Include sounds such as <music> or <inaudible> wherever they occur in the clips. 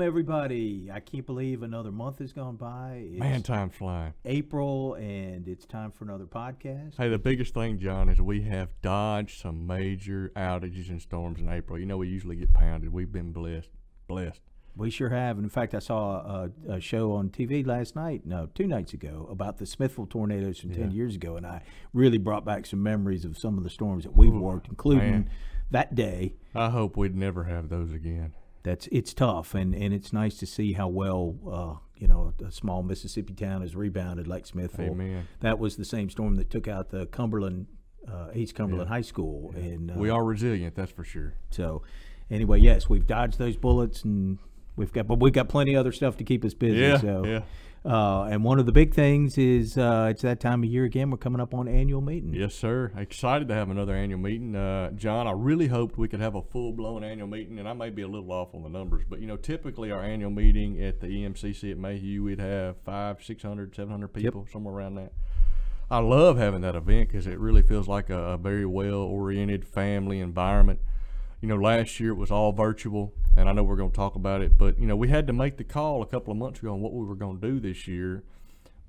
Welcome everybody. I can't believe another month has gone by. It's Man, time's flying. April and it's time for another podcast. Hey, the biggest thing, John, is we have dodged some major outages and storms in April. You know, we usually get pounded. We've been blessed. Blessed. We sure have. And in fact, I saw a, a show on TV last night, no, two nights ago, about the Smithville tornadoes from 10 years ago. And I really brought back some memories of some of the storms that we've worked, including man. that day. I hope we'd never have those again. That's it's tough, and, and it's nice to see how well uh, you know a small Mississippi town has rebounded like Smithville. Amen. That was the same storm that took out the Cumberland uh, East Cumberland Yeah. High School, and uh, We are resilient, that's for sure. so anyway, yes, we've dodged those bullets, and we've got but we've got plenty of other stuff to keep us busy. Yeah, so, yeah. Uh, and one of the big things is uh, it's that time of year again. We're coming up on annual meeting. Yes, sir. Excited to have another annual meeting. Uh, John, I really hoped we could have a full blown annual meeting, and I may be a little off on the numbers, but you know, typically our annual meeting at the EMCC at Mayhew, we'd have five, 600, 700 people, somewhere around that. I love having that event because it really feels like a, a very well oriented family environment. You know, last year it was all virtual, and I know we're going to talk about it, but you know, we had to make the call a couple of months ago on what we were going to do this year.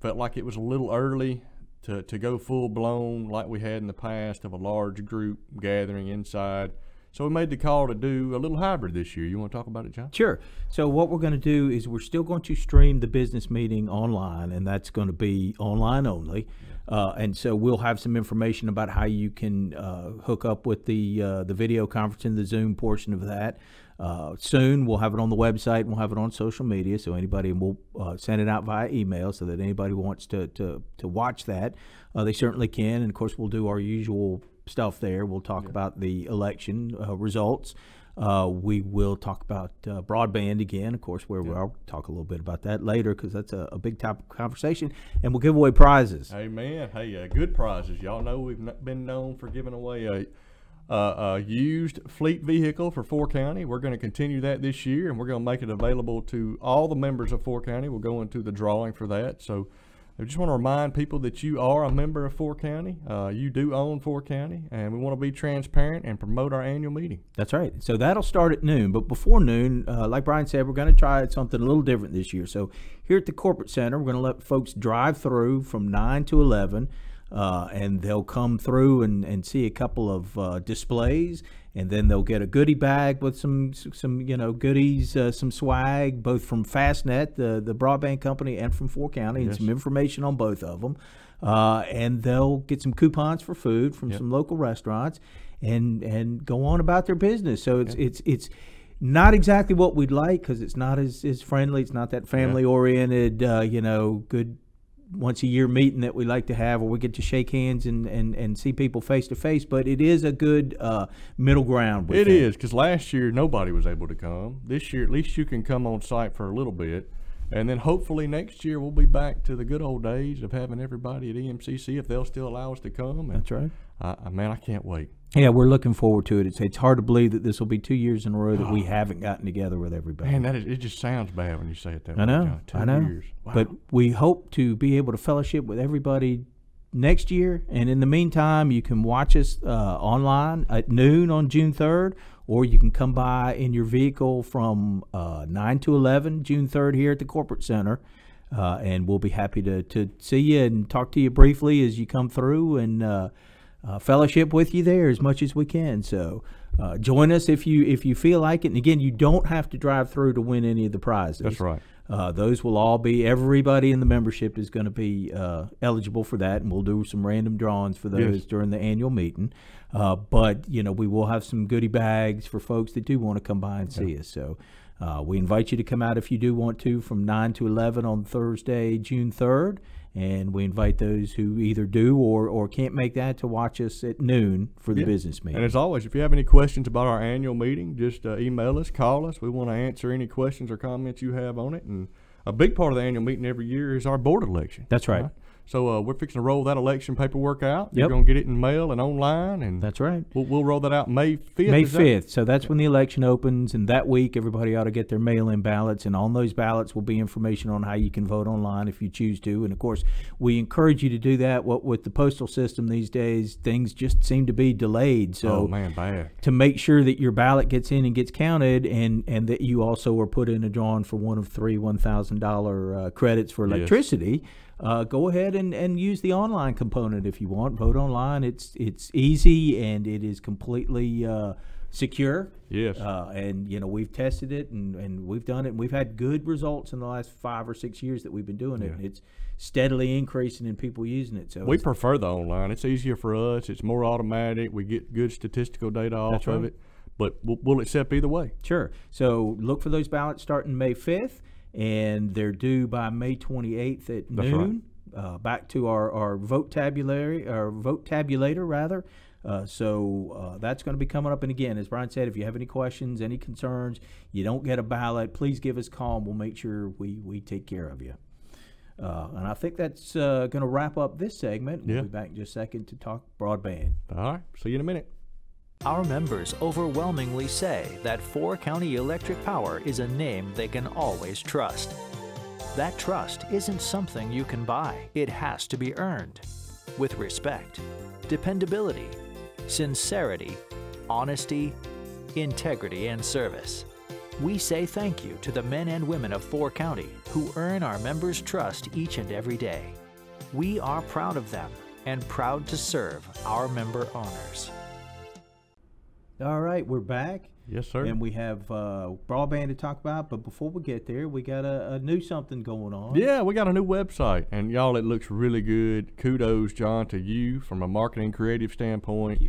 Felt like it was a little early to, to go full blown like we had in the past of a large group gathering inside. So we made the call to do a little hybrid this year. You want to talk about it, John? Sure. So what we're going to do is we're still going to stream the business meeting online, and that's going to be online only. Uh, and so we'll have some information about how you can uh, hook up with the uh, the video conference and the Zoom portion of that. Uh, soon we'll have it on the website and we'll have it on social media. So anybody we'll uh, send it out via email so that anybody wants to to to watch that, uh, they certainly can. And of course we'll do our usual stuff there. We'll talk about the election uh, results. Uh, we will talk about uh, broadband again, of course, where we'll talk a little bit about that later because that's a, a big topic of conversation. And we'll give away prizes. Hey man, hey, uh, good prizes. Y'all know we've been known for giving away a, uh, a used fleet vehicle for Four County. We're going to continue that this year, and we're going to make it available to all the members of Four County. We'll go into the drawing for that. So, I just want to remind people that you are a member of Four County. Uh, you do own Four County, and we want to be transparent and promote our annual meeting. That's right. So that'll start at noon. But before noon, uh, like Brian said, we're going to try something a little different this year. So here at the corporate center, we're going to let folks drive through from 9 to 11. Uh, and they'll come through and, and see a couple of uh, displays, and then they'll get a goodie bag with some some you know goodies, uh, some swag, both from Fastnet, the the broadband company, and from Four County, and some information on both of them. Uh, and they'll get some coupons for food from Yep. some local restaurants, and and go on about their business. So it's it's it's not exactly what we'd like because it's not as, as friendly. It's not that family oriented, uh, you know, good once a year meeting that we like to have where we get to shake hands and, and, and see people face to face. But it is a good uh, middle ground. It think. is because last year nobody was able to come. This year, at least you can come on site for a little bit, and then hopefully next year we'll be back to the good old days of having everybody at EMCC if they'll still allow us to come. And That's right. I, I man, I can't wait. Yeah, we're looking forward to it. It's, it's hard to believe that this will be two years in a row that we <gasps> haven't gotten together with everybody. Man, that is, it just sounds bad when you say it that I way. know. John. Two I know. Wow. But we hope to be able to fellowship with everybody next year. And in the meantime, you can watch us uh, online at noon on June 3rd, or you can come by in your vehicle from uh, 9 to 11, June 3rd, here at the Corporate Center. Uh, and we'll be happy to, to see you and talk to you briefly as you come through and uh, fellowship with you there as much as we can. So uh, join us if you if you feel like it. And again, you don't have to drive through to win any of the prizes. That's right. Uh, those will all be everybody in the membership is going to be uh, eligible for that, and we'll do some random drawings for those Yes. during the annual meeting. Uh, but you know, we will have some goodie bags for folks that do want to come by and see us. So uh, we invite you to come out if you do want to from nine to eleven on Thursday, June third. And we invite those who either do or, or can't make that to watch us at noon for the Yeah. business meeting. And as always, if you have any questions about our annual meeting, just uh, email us, call us. We want to answer any questions or comments you have on it. And a big part of the annual meeting every year is our board election. That's right. So uh, we're fixing to roll that election paperwork out. Yep. You're gonna get it in mail and online, and That's right. we'll, we'll roll that out May fifth. May fifth. So that's when the election opens, and that week everybody ought to get their mail-in ballots, and on those ballots will be information on how you can vote online if you choose to. And of course, we encourage you to do that. What with the postal system these days, things just seem to be delayed. So oh man, bad. to make sure that your ballot gets in and gets counted, and and that you also are put in a drawing for one of three one thousand dollar uh, credits for Yes. Uh, go ahead and, and use the online component if you want. Vote online. It's it's easy and it is completely uh, secure. Yes. Uh, and you know we've tested it and, and we've done it and we've had good results in the last five or six years that we've been doing it. Yeah. It's steadily increasing in people using it. So We prefer the online. It's easier for us. It's more automatic. We get good statistical data off That's of it. But we'll, we'll accept either way. Sure. So look for those ballots starting May 5th, and they're due by May 28th at That's right. noon. Uh, back to our, our vote tabulary, our vote tabulator rather. Uh, so uh, that's going to be coming up. And again, as Brian said, if you have any questions, any concerns, you don't get a ballot, please give us a call, and we'll make sure we we take care of you. Uh, and I think that's uh, going to wrap up this segment. We'll Yeah. be back in just a second to talk broadband. All right. See you in a minute. Our members overwhelmingly say that Four County Electric Power is a name they can always trust. That trust isn't something you can buy, it has to be earned. With respect, dependability, sincerity, honesty, integrity, and service. We say thank you to the men and women of Four County who earn our members' trust each and every day. We are proud of them and proud to serve our member owners. All right, we're back. Yes, sir. And we have uh, broadband to talk about, but before we get there, we got a, a new something going on. Yeah, we got a new website, and y'all, it looks really good. Kudos, John, to you from a marketing creative standpoint,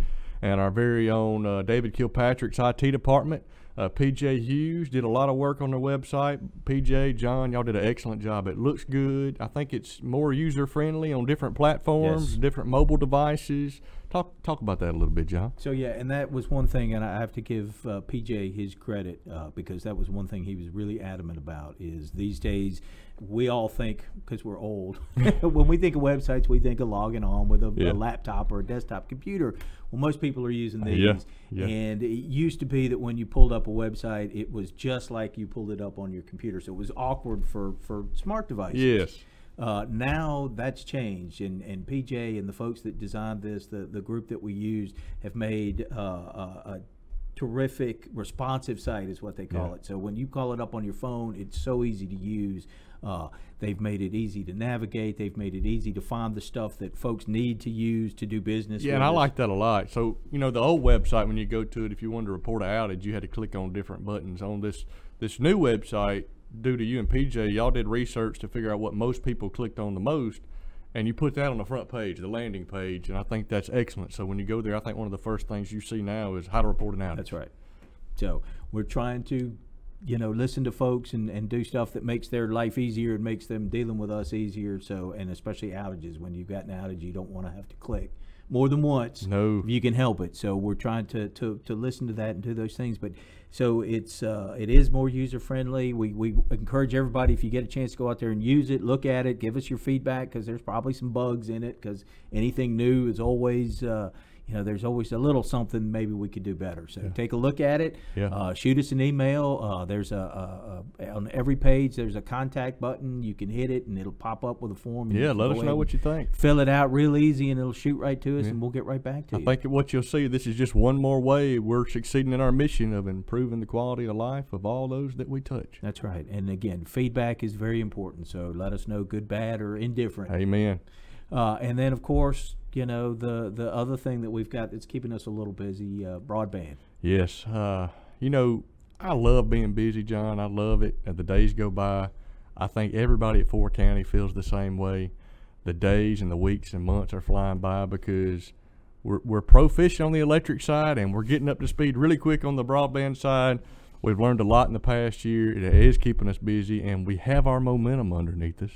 and our very own uh, David Kilpatrick's IT department. Uh, PJ Hughes did a lot of work on their website. PJ, John, y'all did an excellent job. It looks good. I think it's more user friendly on different platforms, Yes. different mobile devices. Talk talk about that a little bit, John. So yeah, and that was one thing, and I have to give uh, PJ his credit uh, because that was one thing he was really adamant about. Is these days we all think because we're old, <laughs> when we think of websites, we think of logging on with a, Yeah. a laptop or a desktop computer. Well, most people are using these, Yeah, yeah. and it used to be that when you pulled up a website, it was just like you pulled it up on your computer, so it was awkward for for smart devices. Yes. Uh, now that's changed, and, and PJ and the folks that designed this, the, the group that we used, have made uh, a, a terrific responsive site, is what they call Yeah. it. So when you call it up on your phone, it's so easy to use. Uh, they've made it easy to navigate. They've made it easy to find the stuff that folks need to use to do business. Yeah, and I like that a lot. So, you know, the old website when you go to it, if you wanted to report an outage, you had to click on different buttons. On this this new website, due to you and PJ, y'all did research to figure out what most people clicked on the most, and you put that on the front page, the landing page, and I think that's excellent. So when you go there, I think one of the first things you see now is how to report an outage. That's right. So we're trying to, you know, listen to folks and, and do stuff that makes their life easier and makes them dealing with us easier. So, and especially outages. When you've got an outage, you don't want to have to click more than once No. if you can help it. So we're trying to, to, to listen to that and do those things. But so it's uh, it is more user friendly. We, we encourage everybody if you get a chance to go out there and use it, look at it, give us your feedback because there's probably some bugs in it because anything new is always. Uh, you know, there's always a little something maybe we could do better. So take a look at it. Yeah. Uh, shoot us an email. Uh, there's a, a, a on every page. There's a contact button. You can hit it and it'll pop up with a form. Yeah, let us know what you think. Fill it out real easy and it'll shoot right to us Yeah. and we'll get right back to I you. think what you'll see, this is just one more way we're succeeding in our mission of improving the quality of life of all those that we touch. That's right. And again, feedback is very important. So let us know good, bad, or indifferent. Amen. Uh, and then, of course, you know the the other thing that we've got that's keeping us a little busy, uh, broadband. Yes. Uh, you know, I love being busy, John. I love it. As the days go by, I think everybody at Four County feels the same way. The days and the weeks and months are flying by because we're, we're proficient on the electric side and we're getting up to speed really quick on the broadband side. We've learned a lot in the past year. It is keeping us busy, and we have our momentum underneath us.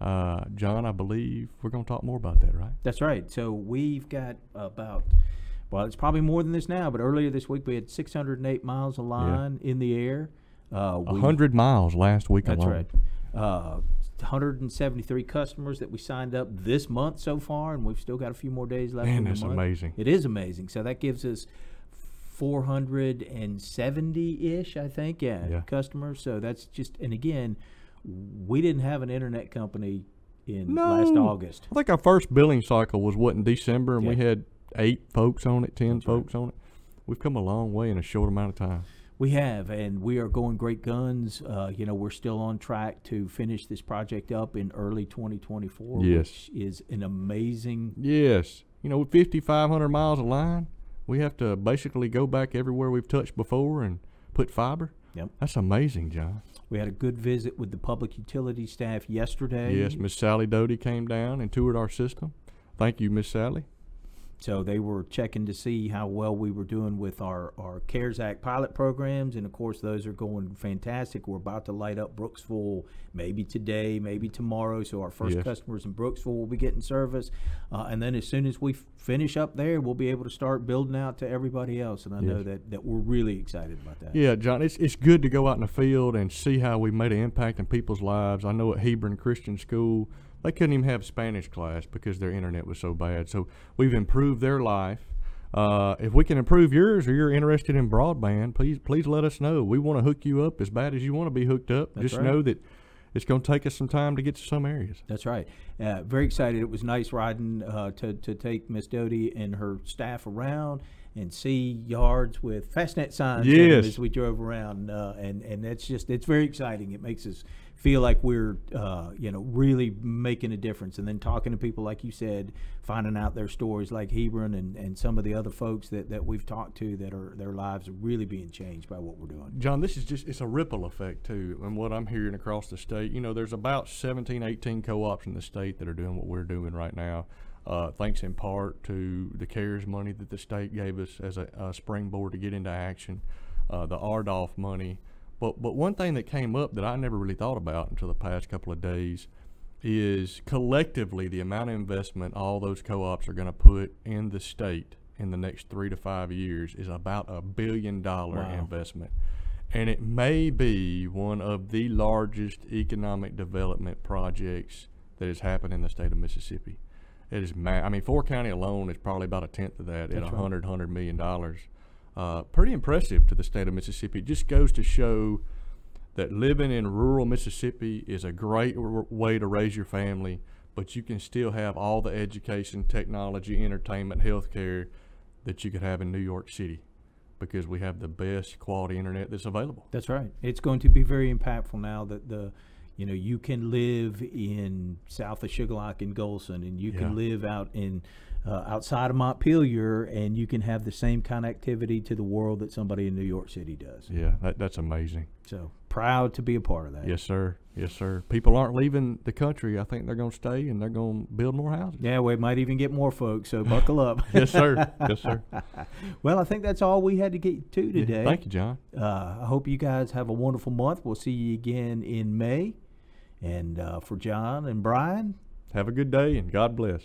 Uh, John, I believe we're going to talk more about that, right? That's right. So we've got about, well, it's probably more than this now, but earlier this week we had 608 miles of line in the air. Uh, we- hundred miles last week That's alone. right. Uh, 173 customers that we signed up this month so far, and we've still got a few more days left. Man, in the that's month. amazing. It is amazing. So that gives us 470 ish, I think, yeah, Yeah. customers. So that's just, and again, we didn't have an internet company in last August. I think our first billing cycle was what in December, and we had eight folks on it, ten That's right. folks on it. We've come a long way in a short amount of time. We have, and we are going great guns. Uh, you know, we're still on track to finish this project up in early 2024, Yes. which is an amazing. Yes, you know, with 5,500 miles of line, we have to basically go back everywhere we've touched before and put fiber. Yep. That's amazing, John. We had a good visit with the public utility staff yesterday. Yes, Miss Sally Doty came down and toured our system. Thank you, Miss Sally. So they were checking to see how well we were doing with our, our CARES Act pilot programs, and of course those are going fantastic. We're about to light up Brooksville maybe today, maybe tomorrow. So our first Yes. customers in Brooksville will be getting service, uh, and then as soon as we f- finish up there, we'll be able to start building out to everybody else. And I know that, that we're really excited about that. Yeah, John, it's it's good to go out in the field and see how we made an impact in people's lives. I know at Hebron Christian School, they couldn't even have Spanish class because their internet was so bad. So we've improved their life. Uh, if we can improve yours, or you're interested in broadband, please please let us know. We want to hook you up as bad as you want to be hooked up. That's Just right. know that it's going to take us some time to get to some areas. That's right. Uh, very excited. It was nice riding uh, to, to take Miss Doty and her staff around and see yards with fastnet signs Yes. as we drove around. Uh, and, and that's just, it's very exciting. It makes us feel like we're, uh, you know, really making a difference. And then talking to people, like you said, finding out their stories like Hebron and, and some of the other folks that, that we've talked to that are, their lives are really being changed by what we're doing. John, this is just, it's a ripple effect too. And what I'm hearing across the state, you know, there's about 17, 18 co-ops in the state that are doing what we're doing right now. Uh, thanks in part to the CARES money that the state gave us as a, a springboard to get into action, uh, the RDOF money. But, but one thing that came up that I never really thought about until the past couple of days is collectively the amount of investment all those co-ops are going to put in the state in the next three to five years is about a billion dollar Wow. investment. And it may be one of the largest economic development projects that has happened in the state of Mississippi. It is, ma- I mean, Four County alone is probably about a tenth of that at That's a right. hundred, hundred million dollars. Uh, pretty impressive to the state of Mississippi. It just goes to show that living in rural Mississippi is a great r- way to raise your family, but you can still have all the education, technology, entertainment, healthcare that you could have in New York City because we have the best quality internet that's available. That's right. It's going to be very impactful now that the, you know, you can live in south of Shuqualak and Gholson, and you Yeah. can live out in uh, outside of Montpelier, and you can have the same connectivity to the world that somebody in New York City does. Yeah, that, that's amazing. So proud to be a part of that. Yes, sir. Yes, sir. People aren't leaving the country. I think they're going to stay and they're going to build more houses. Yeah, we might even get more folks. So buckle up. <laughs> Yes, sir. Yes, sir. <laughs> well, I think that's all we had to get to Yeah, today. Thank you, John. Uh, I hope you guys have a wonderful month. We'll see you again in May. And uh, for John and Brian, Have a good day and God bless.